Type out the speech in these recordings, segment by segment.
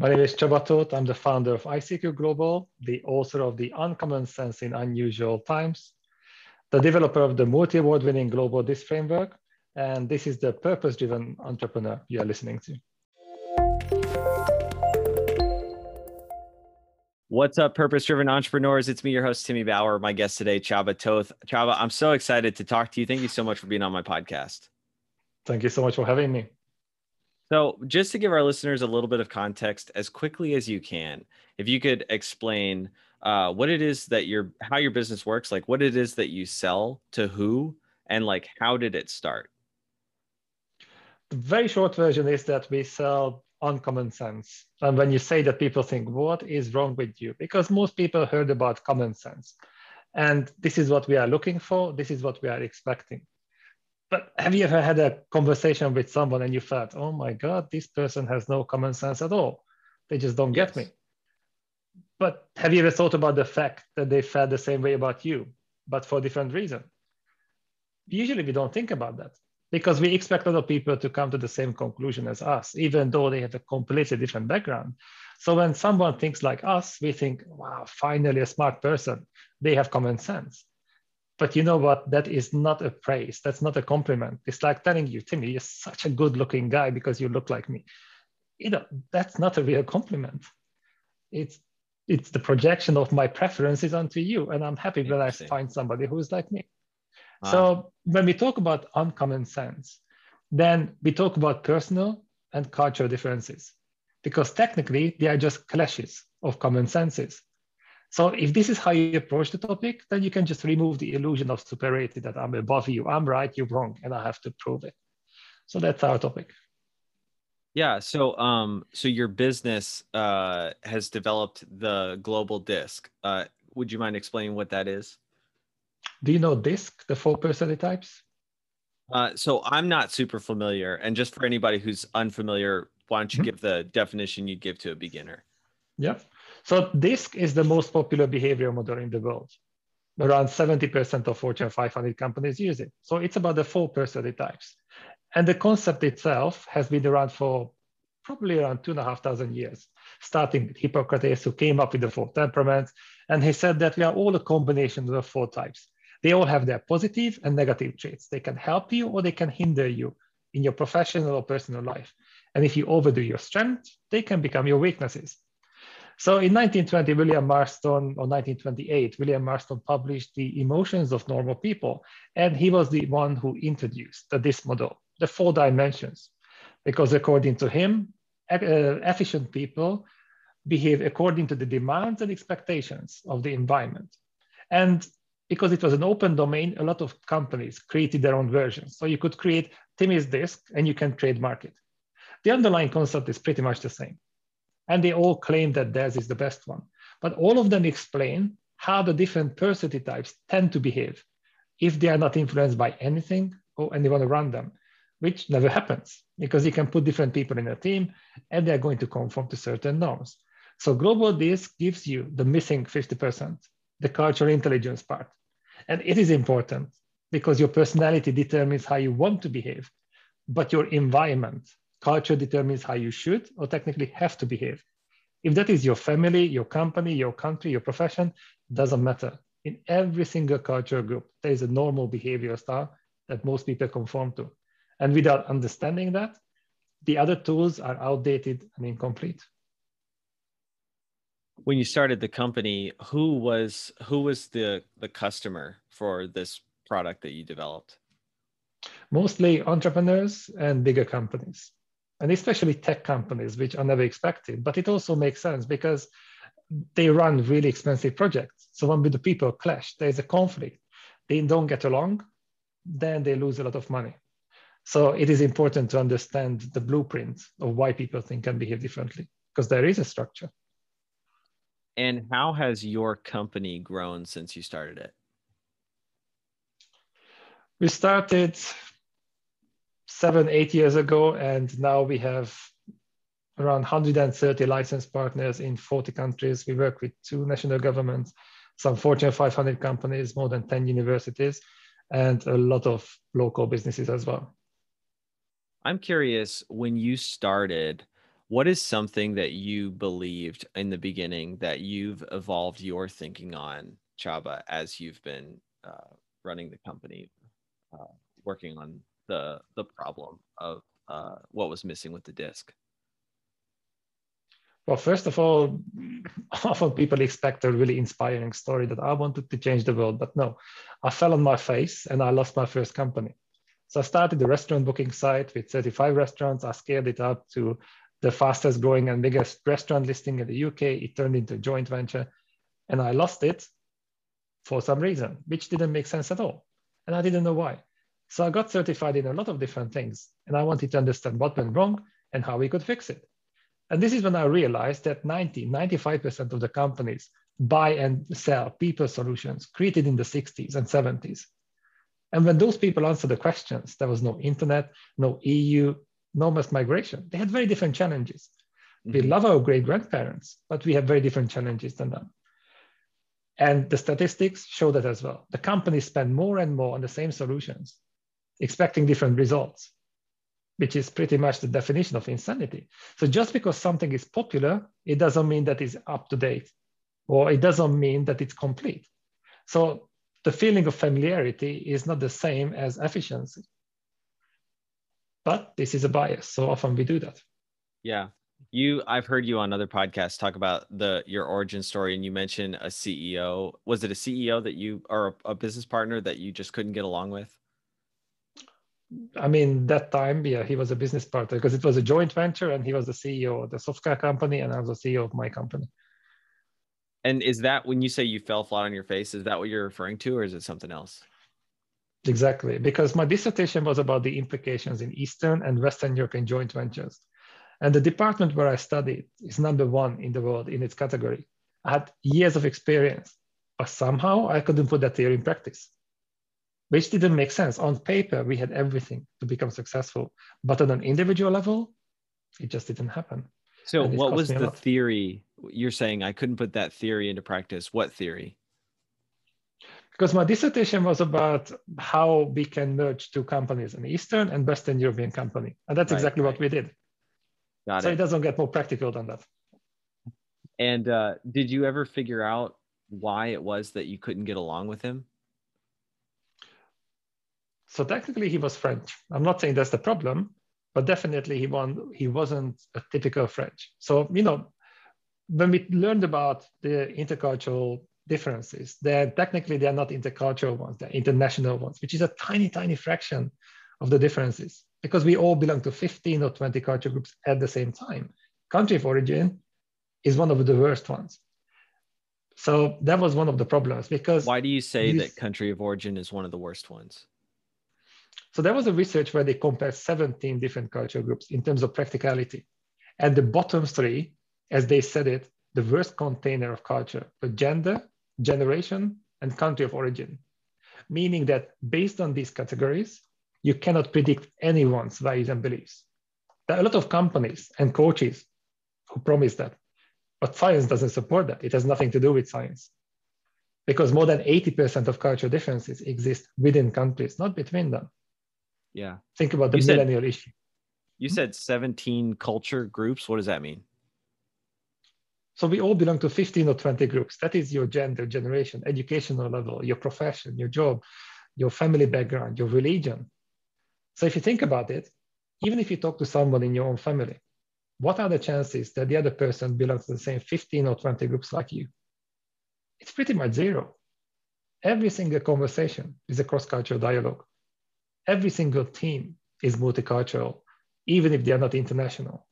My name is Csaba Tóth. I'm the founder of ICQ Global, the author of The Uncommon Sense in Unusual Times, the developer of the multi-award winning Global Disc Framework, and this is the purpose-driven entrepreneur you are listening to. What's up, purpose-driven entrepreneurs? It's me, your host, Timmy Bauer. My guest today, Csaba Tóth. Csaba, I'm so excited to talk to you. Thank you so much for being on my podcast. Thank you so much for having me. So, just to give our listeners a little bit of context as quickly as you can, if you could explain uh, what it is that your how your business works, like what it is that you sell to who, and like how did it start? The very short version is that we sell uncommon sense. And when you say that, people think, "What is wrong with you?" Because most people heard about common sense, and this is what we are looking for. This is what we are expecting. But have you ever had a conversation with someone and you felt, oh my God, this person has no common sense at all? They just don't yes. get me. But have you ever thought about the fact that they felt the same way about you, but for different reason? Usually we don't think about that because we expect other people to come to the same conclusion as us, even though they have a completely different background. So when someone thinks like us, we think, wow, finally a smart person. They have common sense. But you know what? That is not a praise. That's not a compliment. It's like telling you, Timmy, you're such a good looking guy because you look like me. You know, that's not a real compliment. It's it's the projection of my preferences onto you. And I'm happy when I find somebody who is like me. Wow. So when we talk about uncommon sense, then we talk about personal and cultural differences because technically they are just clashes of common senses. So if this is how you approach the topic, then you can just remove the illusion of superiority that I'm above you, I'm right, you're wrong, and I have to prove it. So that's our topic. Yeah. So, um, so your business uh, has developed the global disc. Uh, would you mind explaining what that is? Do you know disc, the four personality types? Uh, so I'm not super familiar, and just for anybody who's unfamiliar, why don't you mm-hmm. give the definition you give to a beginner? Yeah. So DISC is the most popular behavior model in the world. Around 70% of Fortune 500 companies use it. So it's about the four personality types. And the concept itself has been around for probably around two and a half thousand years, starting with Hippocrates, who came up with the four temperaments. And he said that we are all a combination of the four types. They all have their positive and negative traits. They can help you or they can hinder you in your professional or personal life. And if you overdo your strength, they can become your weaknesses. So in 1920, William Marston, or 1928, William Marston published The Emotions of Normal People. And he was the one who introduced the this model, the four dimensions, because according to him, uh, efficient people behave according to the demands and expectations of the environment. And because it was an open domain, a lot of companies created their own versions. So you could create Timmy's DISC and you can trademark it. The underlying concept is pretty much the same and they all claim that theirs is the best one. But all of them explain how the different personality types tend to behave if they are not influenced by anything or anyone around them, which never happens because you can put different people in a team and they're going to conform to certain norms. So Global Disc gives you the missing 50%, the cultural intelligence part. And it is important because your personality determines how you want to behave, but your environment culture determines how you should or technically have to behave. If that is your family, your company, your country, your profession, doesn't matter. In every single culture group, there is a normal behavior style that most people conform to. And without understanding that, the other tools are outdated and incomplete. When you started the company, who was who was the the customer for this product that you developed? Mostly entrepreneurs and bigger companies and especially tech companies, which are never expected. But it also makes sense because they run really expensive projects. So when the people clash, there's a conflict, they don't get along, then they lose a lot of money. So it is important to understand the blueprint of why people think and behave differently, because there is a structure. And how has your company grown since you started it? We started seven, eight years ago, and now we have around 130 licensed partners in 40 countries. We work with two national governments, some Fortune 500 companies, more than 10 universities, and a lot of local businesses as well. I'm curious when you started, what is something that you believed in the beginning that you've evolved your thinking on Csaba as you've been uh, running the company uh, working on the the problem of uh, what was missing with the DISC well first of all often people expect a really inspiring story that i wanted to change the world but no i fell on my face and i lost my first company so i started the restaurant booking site with 35 restaurants i scaled it up to the fastest growing and biggest restaurant listing in the UK. It turned into a joint venture and I lost it for some reason, which didn't make sense at all. And I didn't know why. So I got certified in a lot of different things and I wanted to understand what went wrong and how we could fix it. And this is when I realized that 90, 95% of the companies buy and sell people solutions created in the 60s and 70s. And when those people answered the questions, there was no internet, no EU, no mass migration. They had very different challenges. Mm-hmm. We love our great grandparents, but we have very different challenges than them. And the statistics show that as well. The companies spend more and more on the same solutions, expecting different results, which is pretty much the definition of insanity. So just because something is popular, it doesn't mean that it's up to date, or it doesn't mean that it's complete. So the feeling of familiarity is not the same as efficiency but this is a bias. So often we do that. Yeah. You I've heard you on other podcasts talk about the your origin story and you mentioned a CEO. Was it a CEO that you or a, a business partner that you just couldn't get along with? I mean, that time, yeah, he was a business partner because it was a joint venture and he was the CEO of the software company and I was the CEO of my company. And is that when you say you fell flat on your face, is that what you're referring to or is it something else? Exactly, because my dissertation was about the implications in Eastern and Western European joint ventures. And the department where I studied is number one in the world in its category. I had years of experience, but somehow I couldn't put that theory in practice, which didn't make sense. On paper, we had everything to become successful, but on an individual level, it just didn't happen. So, what was the theory? You're saying I couldn't put that theory into practice. What theory? because my dissertation was about how we can merge two companies, an Eastern and Western European company. And that's right, exactly right. what we did. Got so it. it doesn't get more practical than that. And uh, did you ever figure out why it was that you couldn't get along with him? So technically, he was French. I'm not saying that's the problem, but definitely he, won, he wasn't a typical French. So, you know, when we learned about the intercultural differences. They're technically they're not intercultural ones, they're international ones, which is a tiny, tiny fraction of the differences because we all belong to 15 or 20 culture groups at the same time. Country of origin is one of the worst ones. So that was one of the problems because why do you say that country of origin is one of the worst ones? So there was a research where they compared 17 different culture groups in terms of practicality. And the bottom three, as they said it, the worst container of culture, the gender, generation, and country of origin, meaning that based on these categories, you cannot predict anyone's values and beliefs. There are a lot of companies and coaches who promise that, but science doesn't support that. It has nothing to do with science because more than 80% of cultural differences exist within countries, not between them. Yeah. Think about the you millennial said, issue. You said 17 culture groups. What does that mean? So we all belong to 15 or 20 groups. That is your gender, generation, educational level, your profession, your job, your family background, your religion. So if you think about it, even if you talk to someone in your own family, what are the chances that the other person belongs to the same 15 or 20 groups like you? It's pretty much zero. Every single conversation is a cross-cultural dialogue. Every single team is multicultural, even if they are not international.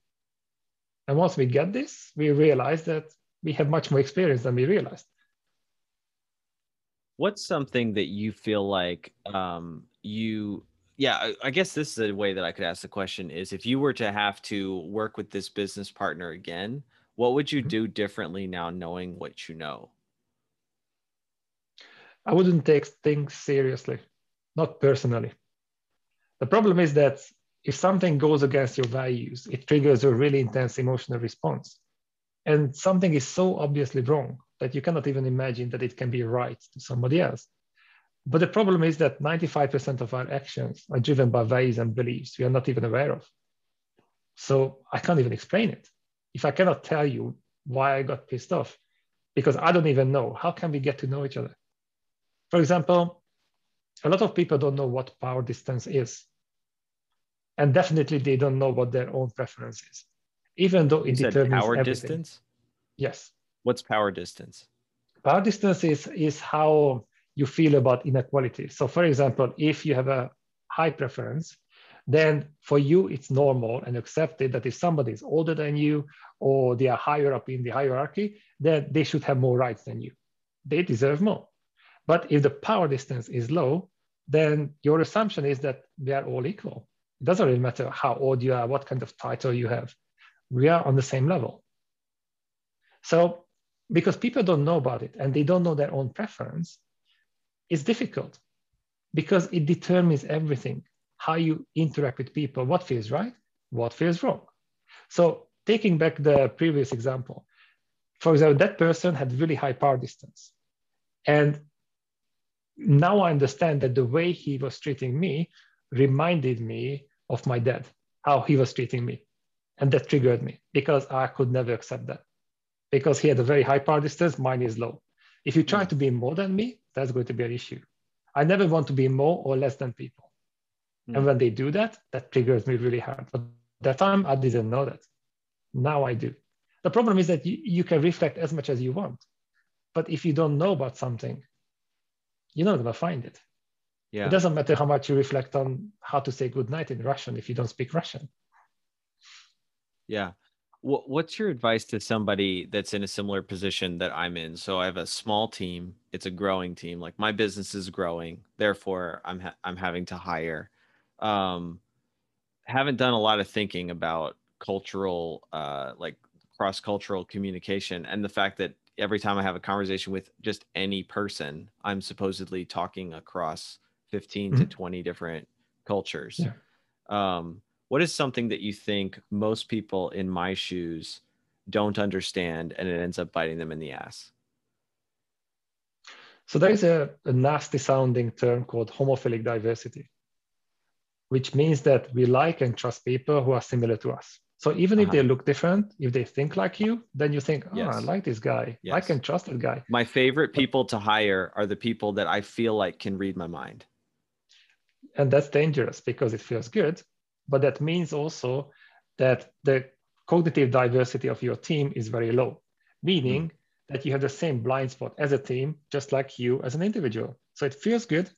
And once we get this, we realize that we have much more experience than we realized. What's something that you feel like um, you, yeah, I, I guess this is a way that I could ask the question is if you were to have to work with this business partner again, what would you mm-hmm. do differently now knowing what you know? I wouldn't take things seriously, not personally. The problem is that if something goes against your values, it triggers a really intense emotional response. And something is so obviously wrong that you cannot even imagine that it can be right to somebody else. But the problem is that 95% of our actions are driven by values and beliefs we are not even aware of. So I can't even explain it. If I cannot tell you why I got pissed off, because I don't even know, how can we get to know each other? For example, a lot of people don't know what power distance is. And definitely they don't know what their own preference is, even though it You determines power everything. distance. Yes. What's power distance? Power distance is, is how you feel about inequality. So for example, if you have a high preference, then for you it's normal and accepted that if somebody is older than you or they are higher up in the hierarchy, then they should have more rights than you. They deserve more. But if the power distance is low, then your assumption is that they are all equal. It doesn't really matter how old you are, what kind of title you have. We are on the same level. So because people don't know about it and they don't know their own preference, it's difficult because it determines everything how you interact with people, what feels right, what feels wrong. So, taking back the previous example, for example, that person had really high power distance. And now I understand that the way he was treating me reminded me of my dad, how he was treating me. And that triggered me because I could never accept that because he had a very high power distance, mine is low. If you try to be more than me, that's going to be an issue. I never want to be more or less than people. Mm. And when they do that, that triggers me really hard. But that time, I didn't know that. Now I do. The problem is that you, you can reflect as much as you want. But if you don't know about something, you're not going to find it. Yeah. It doesn't matter how much you reflect on how to say good night in Russian if you don't speak Russian. Yeah. What's your advice to somebody that's in a similar position that I'm in? So I have a small team. It's a growing team. Like my business is growing. Therefore, I'm ha- I'm having to hire. Um, haven't done a lot of thinking about cultural, uh, like cross cultural communication, and the fact that every time I have a conversation with just any person, I'm supposedly talking across 15 mm-hmm. to 20 different cultures. Yeah. Um, what is something that you think most people in my shoes don't understand and it ends up biting them in the ass? So there is a, a nasty sounding term called homophilic diversity, which means that we like and trust people who are similar to us. So even uh-huh. if they look different, if they think like you, then you think, oh, yes. I like this guy. Yes. I can trust that guy. My favorite people to hire are the people that I feel like can read my mind. And that's dangerous because it feels good but that means also that the cognitive diversity of your team is very low, meaning mm. that you have the same blind spot as a team, just like you as an individual. So it feels good.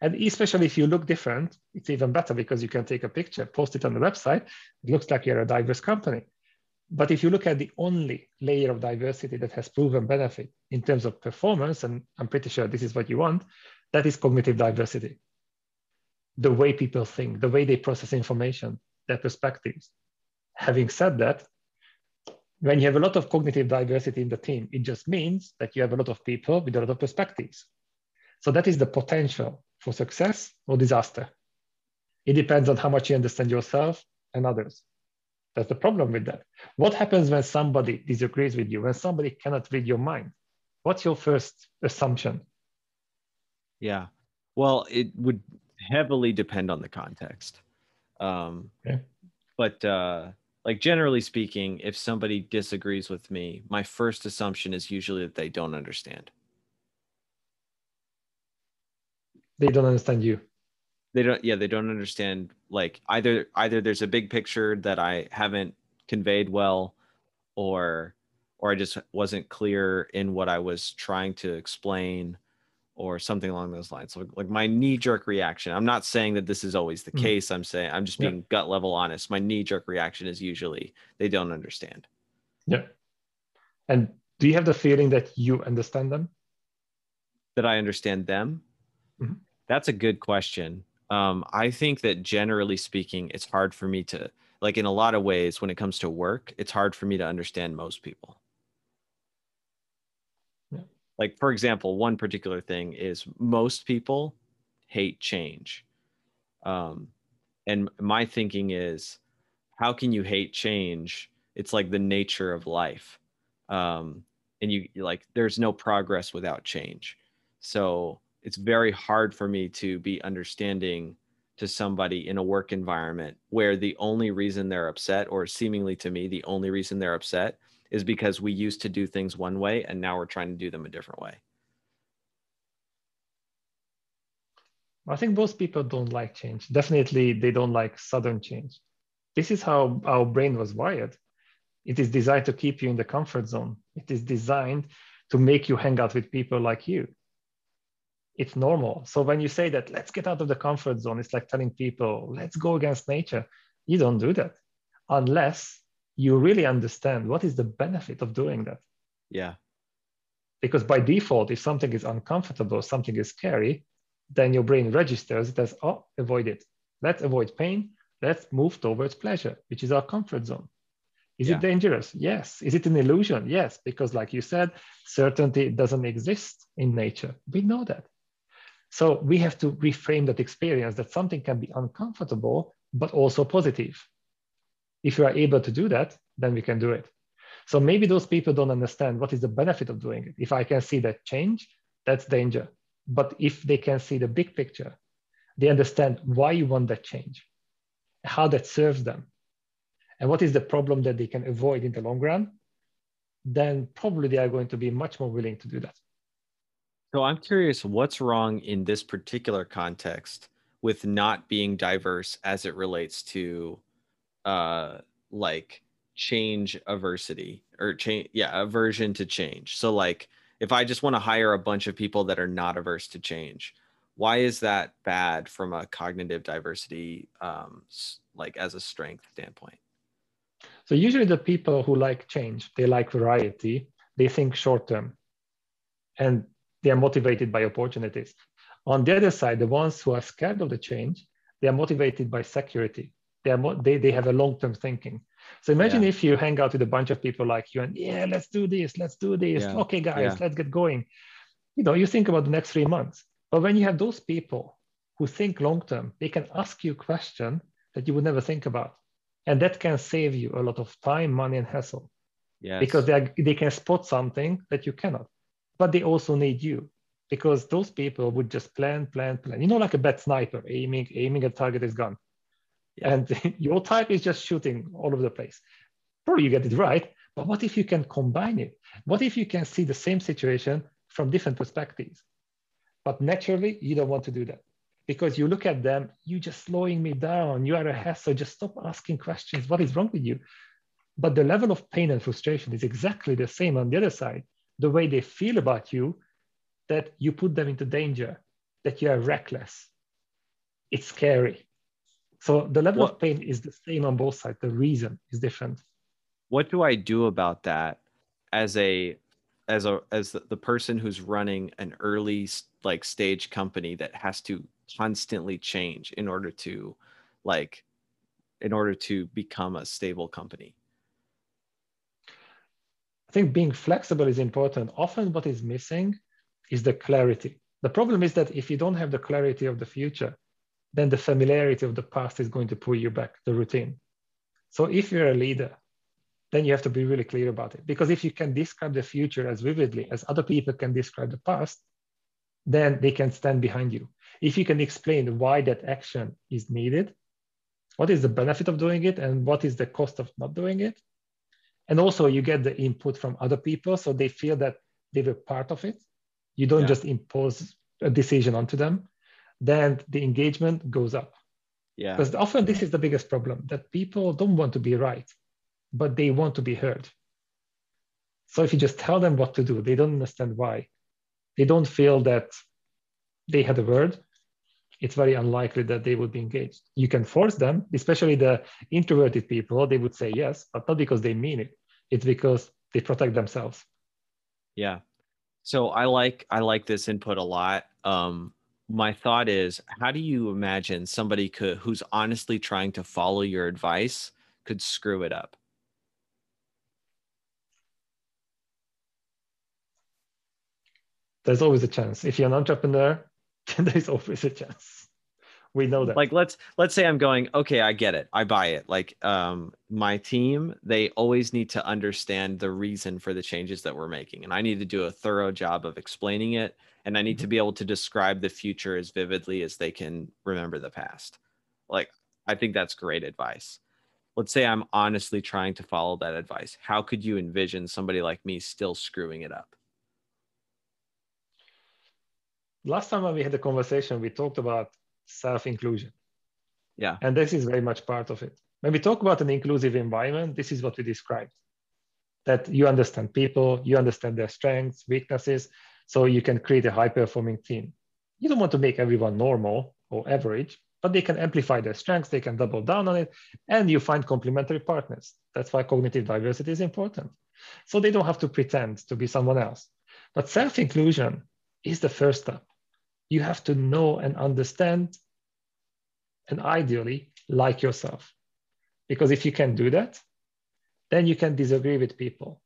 And especially if you look different, it's even better because you can take a picture, post it on the website. It looks like you're a diverse company. But if you look at the only layer of diversity that has proven benefit in terms of performance, and I'm pretty sure this is what you want, that is cognitive diversity the way people think, the way they process information, their perspectives. Having said that, when you have a lot of cognitive diversity in the team, it just means that you have a lot of people with a lot of perspectives. So that is the potential for success or disaster. It depends on how much you understand yourself and others. That's the problem with that. What happens when somebody disagrees with you, when somebody cannot read your mind? What's your first assumption? Yeah. Well, it would heavily depend on the context. Um, okay. But uh, like generally speaking, if somebody disagrees with me, my first assumption is usually that they don't understand. They don't understand you. They don't. Yeah, they don't understand. Like either either there's a big picture that I haven't conveyed well, or or I just wasn't clear in what I was trying to explain or something along those lines. So like my knee jerk reaction. I'm not saying that this is always the mm. case. I'm saying I'm just being yeah. gut level honest. My knee jerk reaction is usually they don't understand. Yeah. And do you have the feeling that you understand them? That I understand them? Mm-hmm. That's a good question. Um, I think that generally speaking, it's hard for me to like in a lot of ways when it comes to work, it's hard for me to understand most people. Like for example one particular thing is most people hate change. Um, and my thinking is how can you hate change? It's like the nature of life. Um, and you like there's no progress without change. So it's very hard for me to be understanding to somebody in a work environment where the only reason they're upset, or seemingly to me, the only reason they're upset is because we used to do things one way and now we're trying to do them a different way? I think most people don't like change. Definitely, they don't like sudden change. This is how our brain was wired. It is designed to keep you in the comfort zone. It is designed to make you hang out with people like you it's normal. So when you say that, let's get out of the comfort zone, it's like telling people, let's go against nature. You don't do that unless you really understand what is the benefit of doing that. Yeah. Because by default, if something is uncomfortable, something is scary, then your brain registers it as, oh, avoid it. Let's avoid pain. Let's move towards pleasure, which is our comfort zone. Is yeah. it dangerous? Yes. Is it an illusion? Yes. Because, like you said, certainty doesn't exist in nature. We know that. So we have to reframe that experience that something can be uncomfortable, but also positive. If you are able to do that, then we can do it. So maybe those people don't understand what is the benefit of doing it. If I can see that change, that's danger. But if they can see the big picture, they understand why you want that change, how that serves them, and what is the problem that they can avoid in the long run, then probably they are going to be much more willing to do that. So I'm curious what's wrong in this particular context with not being diverse as it relates to uh like change aversity or change yeah, aversion to change. So like if I just want to hire a bunch of people that are not averse to change, why is that bad from a cognitive diversity um like as a strength standpoint? So usually the people who like change, they like variety, they think short term. And they are motivated by opportunities. On the other side, the ones who are scared of the change, they are motivated by security. They, are they, they have a long-term thinking. So imagine yeah. if you hang out with a bunch of people like you and yeah, let's do this, let's do this. Yeah. Okay, guys, yeah. let's get going. You know, you think about the next three months. But when you have those people who think long-term, they can ask you a question that you would never think about. And that can save you a lot of time, money, and hassle. Yes. Because they, are, they can spot something that you cannot but they also need you because those people would just plan, plan, plan. You know, like a bad sniper aiming, aiming at target is gone. Yeah. And your type is just shooting all over the place. Probably you get it right, but what if you can combine it? What if you can see the same situation from different perspectives? But naturally, you don't want to do that because you look at them, you're just slowing me down. You are a hassle. Just stop asking questions. What is wrong with you? But the level of pain and frustration is exactly the same on the other side the way they feel about you that you put them into danger, that you are reckless. It's scary. So the level what, of pain is the same on both sides. The reason is different. What do I do about that as a as a as the, the person who's running an early like stage company that has to constantly change in order to like in order to become a stable company? I think being flexible is important. Often what is missing is the clarity. The problem is that if you don't have the clarity of the future, then the familiarity of the past is going to pull you back, the routine. So if you're a leader, then you have to be really clear about it. Because if you can describe the future as vividly as other people can describe the past, then they can stand behind you. If you can explain why that action is needed, what is the benefit of doing it, and what is the cost of not doing it, and also you get the input from other people so they feel that they were part of it. You don't yeah. just impose a decision onto them. Then the engagement goes up. Yeah. Because often this is the biggest problem that people don't want to be right but they want to be heard. So if you just tell them what to do they don't understand why. They don't feel that they had a word. It's very unlikely that they would be engaged. You can force them, especially the introverted people, they would say yes, but not because they mean it. It's because they protect themselves. Yeah. So I like I like this input a lot. Um, my thought is, how do you imagine somebody could who's honestly trying to follow your advice could screw it up? There's always a chance. If you're an entrepreneur, there's always a chance we know that like let's let's say i'm going okay i get it i buy it like um my team they always need to understand the reason for the changes that we're making and i need to do a thorough job of explaining it and i need mm-hmm. to be able to describe the future as vividly as they can remember the past like I think that's great advice. Let's say I'm honestly trying to follow that advice. How could you envision somebody like me still screwing it up? Last time when we had a conversation, we talked about self inclusion. Yeah. And this is very much part of it. When we talk about an inclusive environment, this is what we described that you understand people, you understand their strengths, weaknesses, so you can create a high performing team. You don't want to make everyone normal or average, but they can amplify their strengths, they can double down on it, and you find complementary partners. That's why cognitive diversity is important. So they don't have to pretend to be someone else. But self inclusion is the first step. You have to know and understand, and ideally, like yourself. Because if you can do that, then you can disagree with people.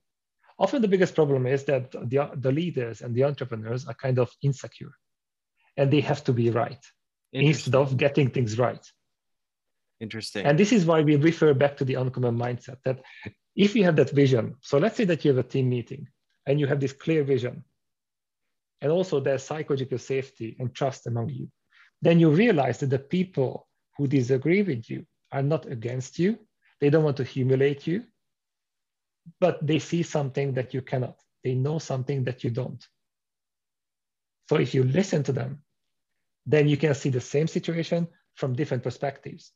Often the biggest problem is that the, the leaders and the entrepreneurs are kind of insecure and they have to be right instead of getting things right. Interesting. And this is why we refer back to the uncommon mindset that if you have that vision, so let's say that you have a team meeting and you have this clear vision, and also there's psychological safety and trust among you, then you realize that the people who disagree with you are not against you. They don't want to humiliate you, but they see something that you cannot. They know something that you don't. So if you listen to them, then you can see the same situation from different perspectives.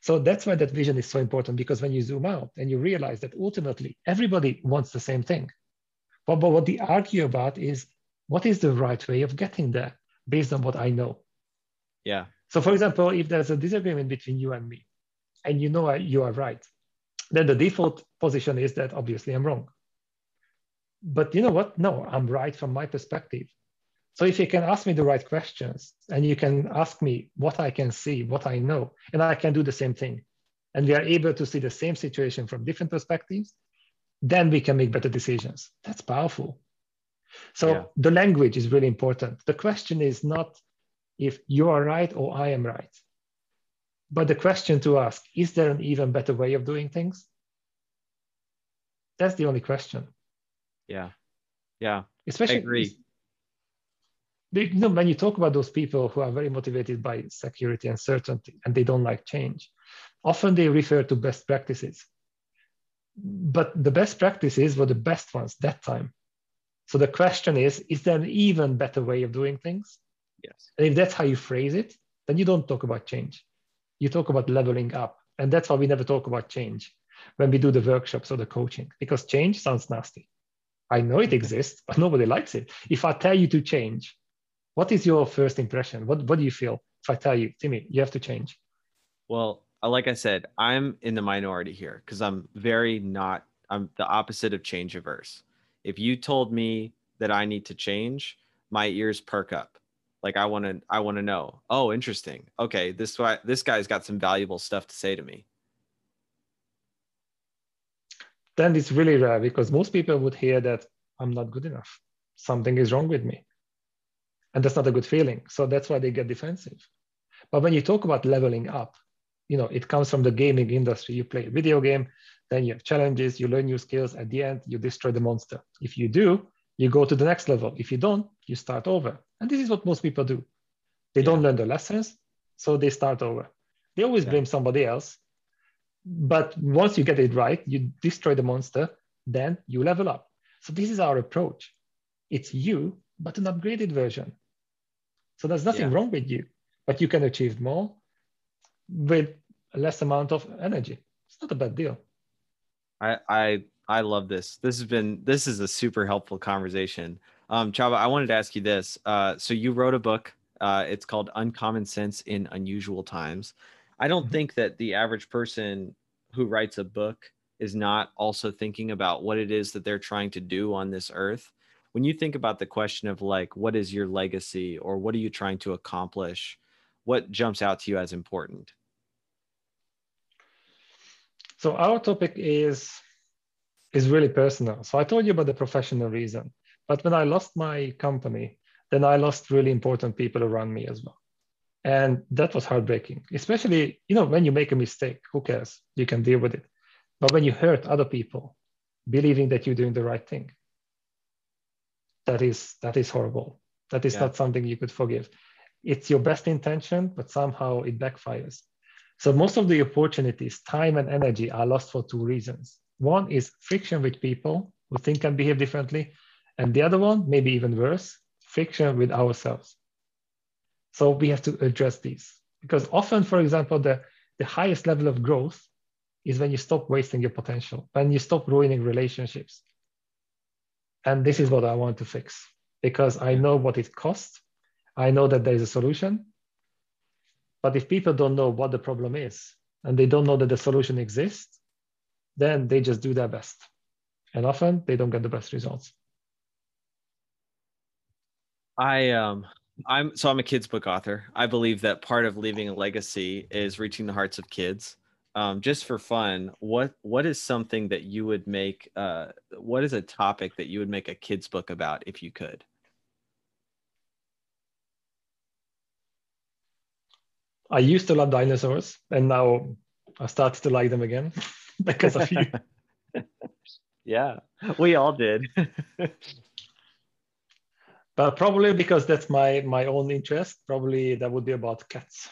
So that's why that vision is so important because when you zoom out and you realize that ultimately everybody wants the same thing. But, but what they argue about is what is the right way of getting there based on what I know. Yeah. So, for example, if there's a disagreement between you and me, and you know you are right, then the default position is that obviously I'm wrong. But you know what? No, I'm right from my perspective. So if you can ask me the right questions and you can ask me what I can see, what I know, and I can do the same thing, and we are able to see the same situation from different perspectives, then we can make better decisions. That's powerful. So yeah. the language is really important. The question is not if you are right or I am right. But the question to ask, is there an even better way of doing things? That's the only question. Yeah. Yeah. Especially I agree. You know, when you talk about those people who are very motivated by security and certainty and they don't like change, often they refer to best practices. But the best practices were the best ones that time. So the question is, is there an even better way of doing things? Yes. And if that's how you phrase it, then you don't talk about change. You talk about leveling up. And that's why we never talk about change when we do the workshops or the coaching, because change sounds nasty. I know it exists, but nobody likes it. If I tell you to change, what is your first impression? What, what do you feel if I tell you, Timmy, you have to change? Well, uh, like I said, I'm in the minority here because I'm very not, I'm the opposite of change averse. If you told me that I need to change, my ears perk up. Like i want to i want to know oh interesting. Okay this why this guy's got some valuable stuff to say to me. Then it's really rare because most people would hear that i'm not good enough. Something is wrong with me. And that's not a good feeling. So that's why they get defensive. But when you talk about leveling up you know it comes from the gaming industry. You play a video game then you have challenges you learn new skills at the end you destroy the monster if you do you go to the next level if you don't you start over and this is what most people do. They yeah. don't learn the lessons, so they start over. They always yeah. blame somebody else. But once you get it right, you destroy the monster, then you level up. So this is our approach. It's you, but an upgraded version. So there's nothing yeah. wrong with you, but you can achieve more with less amount of energy. It's not a bad deal. I I I love this. This has been this is a super helpful conversation. Um, Csaba, I wanted to ask you this. Uh, so you wrote a book. Uh, it's called Uncommon Sense in Unusual Times. I don't mm-hmm. think that the average person who writes a book is not also thinking about what it is that they're trying to do on this earth. When you think about the question of like, what is your legacy or what are you trying to accomplish? What jumps out to you as important? So our topic is is really personal. So I told you about the professional reason. But when I lost my company, then I lost really important people around me as well. And that was heartbreaking, especially, you know, when you make a mistake, who cares? You can deal with it. But when you hurt other people, believing that you're doing the right thing, that is that is horrible. That is yeah. not something you could forgive. It's your best intention, but somehow it backfires. So most of the opportunities, time and energy are lost for two reasons. One is friction with people who think and behave differently. And the other one, maybe even worse, friction with ourselves. So we have to address these because often, for example, the, the highest level of growth is when you stop wasting your potential, when you stop ruining relationships. And this is what I want to fix because I know what it costs. I know that there is a solution. But if people don't know what the problem is and they don't know that the solution exists, then they just do their best. And often they don't get the best results. I um I'm so I'm a kids book author. I believe that part of leaving a legacy is reaching the hearts of kids. Um, just for fun, what what is something that you would make? Uh, what is a topic that you would make a kids book about if you could? I used to love dinosaurs, and now I started to like them again because of you. yeah, we all did. but probably because that's my my own interest. Probably that would be about cats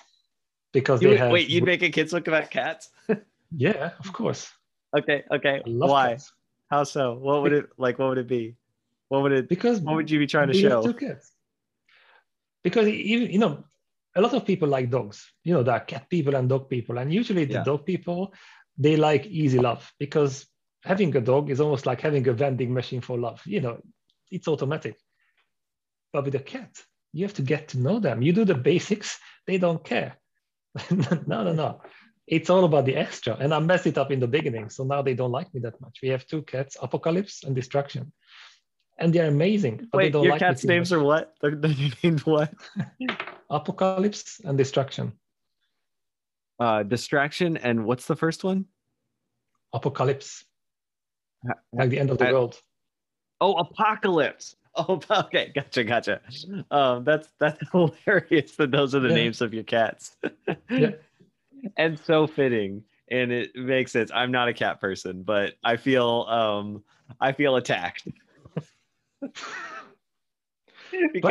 because you they would, have. Wait, you'd make a kids book about cats? yeah, of course. Okay, okay. Why? Cats. How so? What would it like? What would it be? What would it? Because what would you be trying to show? Two cats. Because even you know, a lot of people like dogs. You know, there are cat people and dog people, and usually the yeah. dog people they like easy love because having a dog is almost like having a vending machine for love. You know, it's automatic. But with a cat, you have to get to know them. You do the basics, they don't care. no, no, no. It's all about the extra. And I messed it up in the beginning. So now they don't like me that much. We have two cats, Apocalypse and Destruction. And they're amazing. But Wait, your like cats' names much. are what? They're, they're named what? Apocalypse and Destruction. Uh, distraction and what's the first one? Apocalypse. Like the end of the I, world. Oh, apocalypse. Oh, okay, gotcha, gotcha. Um, that's that's hilarious that those are the yeah. names of your cats. yeah. And so fitting, and it makes sense. I'm not a cat person, but I feel um I feel attacked. but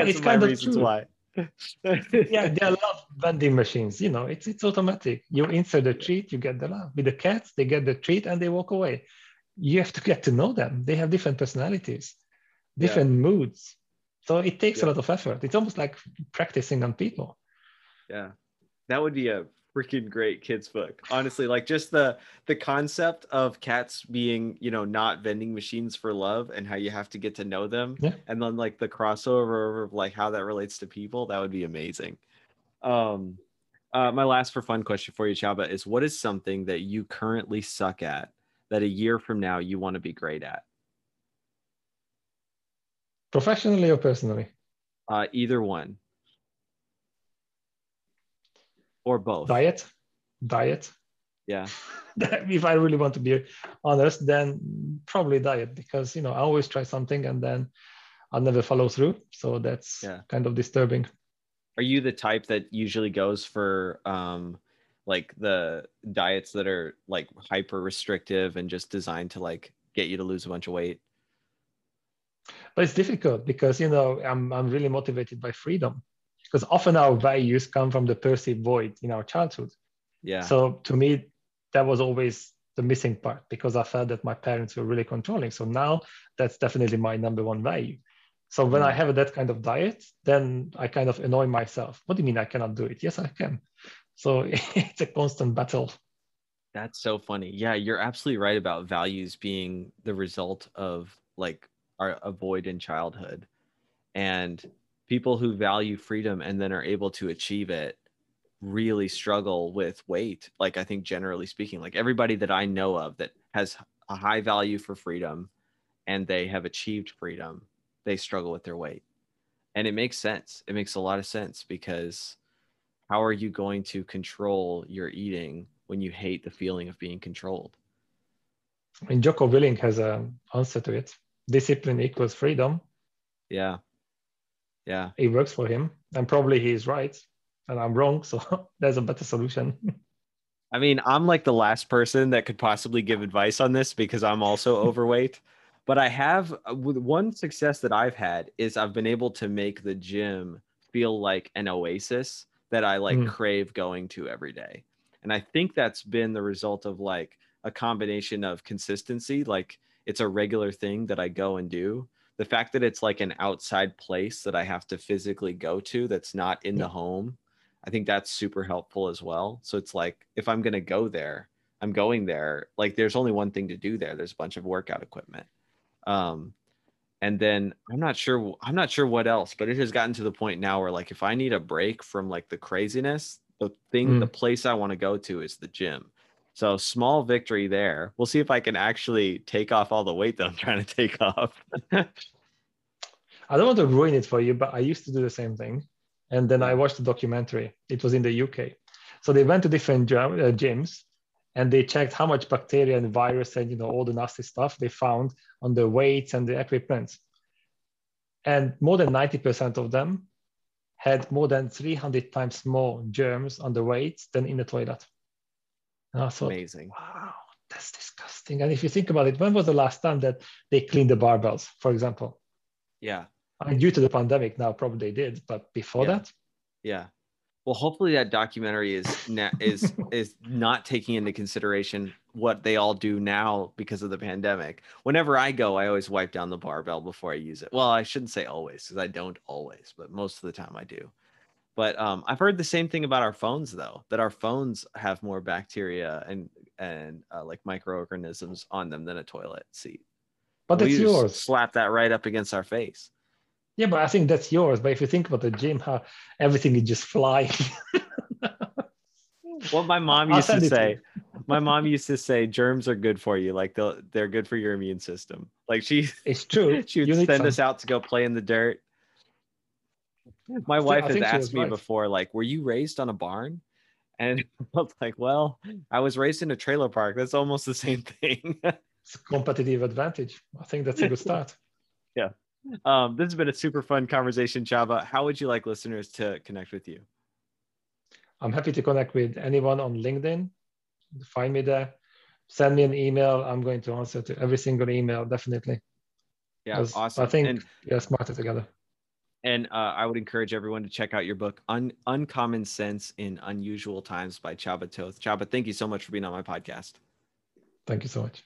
it's kind of reasons true. why. Yeah, they love vending machines. You know, it's it's automatic. You insert the treat, you get the love. With the cats, they get the treat and they walk away. You have to get to know them. They have different personalities different yeah. moods. So it takes yeah. a lot of effort. It's almost like practicing on people. Yeah. That would be a freaking great kids book. Honestly, like just the the concept of cats being, you know, not vending machines for love and how you have to get to know them. Yeah. And then like the crossover of like how that relates to people, that would be amazing. Um uh, my last for fun question for you, Csaba, is what is something that you currently suck at that a year from now you want to be great at? Professionally or personally? Uh, either one. Or both. Diet. Diet. Yeah. if I really want to be honest, then probably diet because you know I always try something and then i'll never follow through. So that's yeah. kind of disturbing. Are you the type that usually goes for um like the diets that are like hyper restrictive and just designed to like get you to lose a bunch of weight? but it's difficult because you know I'm, I'm really motivated by freedom because often our values come from the perceived void in our childhood. Yeah. So to me that was always the missing part because i felt that my parents were really controlling. So now that's definitely my number one value. So when i mm. have that kind of diet then i kind of annoy myself. What do you mean i cannot do it? Yes i can. So it's a constant battle. That's so funny. Yeah you're absolutely right about values being the result of like our a void in childhood. And people who value freedom and then are able to achieve it really struggle with weight like i think generally speaking like everybody that i know of that has a high value for freedom and they have achieved freedom they struggle with their weight and it makes sense it makes a lot of sense because how are you going to control your eating when you hate the feeling of being controlled I mean, Jocko Willink has an answer to it discipline equals freedom. Yeah. Yeah. It works for him. And probably he's right. And I'm wrong. So there's a better solution. I mean, I'm like the last person that could possibly give advice on this because I'm also overweight. But I have uh, one success that I've had is I've been able to make the gym feel like an oasis that I like mm. crave going to every day. And I think that's been the result of like a combination of consistency, like it's a regular thing that I go and do. The fact that it's like an outside place that I have to physically go to that's not in yeah. the home, I think that's super helpful as well. So it's like if I'm going to go there, I'm going there. Like there's only one thing to do there. There's a bunch of workout equipment. Um, and then I'm not sure I'm not sure what else, but it has gotten to the point now where like if I need a break from like the craziness, the thing mm. the place I want to go to is the gym. So small victory there. We'll see if I can actually take off all the weight that I'm trying to take off. I don't want to ruin it for you, but I used to do the same thing. And then I watched a documentary. It was in the UK. So they went to different uh, gyms and they checked how much bacteria and virus and you know all the nasty stuff they found on the weights and the equipment. And more than 90% of them had more than 300 times more germs on the weights than in the toilet. And I thought, amazing. Wow, that's disgusting. And if you think about it, when was the last time that they cleaned the barbells, for example? Yeah. I mean, due to the pandemic now, probably they did, but before yeah. that? Yeah. Well, hopefully that documentary is is is not taking into consideration what they all do now because of the pandemic. Whenever I go, I always wipe down the barbell before I use it. Well, I shouldn't say always because I don't always, but most of the time I do. But um, I've heard the same thing about our phones, though, that our phones have more bacteria and and uh, like microorganisms on them than a toilet seat. But it's yours. Slap that right up against our face. Yeah, but I think that's yours. But if you think about the gym, how everything is just flying. what my mom used to say, my mom used to say, germs are good for you. Like they'll they're good for your immune system. Like she, it's true. she would send us out to go play in the dirt. My wife has asked me right. before, like, were you raised on a barn? And I was like, well, I was raised in a trailer park. That's almost the same thing. it's a competitive advantage. I think that's a good start. yeah. Um, this has been a super fun conversation, Csaba. How would you like listeners to connect with you? I'm happy to connect with anyone on LinkedIn. Find me there. Send me an email. I'm going to answer to every single email, definitely. Yeah, awesome. I think and, we're smarter together and uh, I would encourage everyone to check out your book, Un- Uncommon Sense in Unusual Times by Csaba Toth. Csaba, thank you so much for being on my podcast. Thank you so much.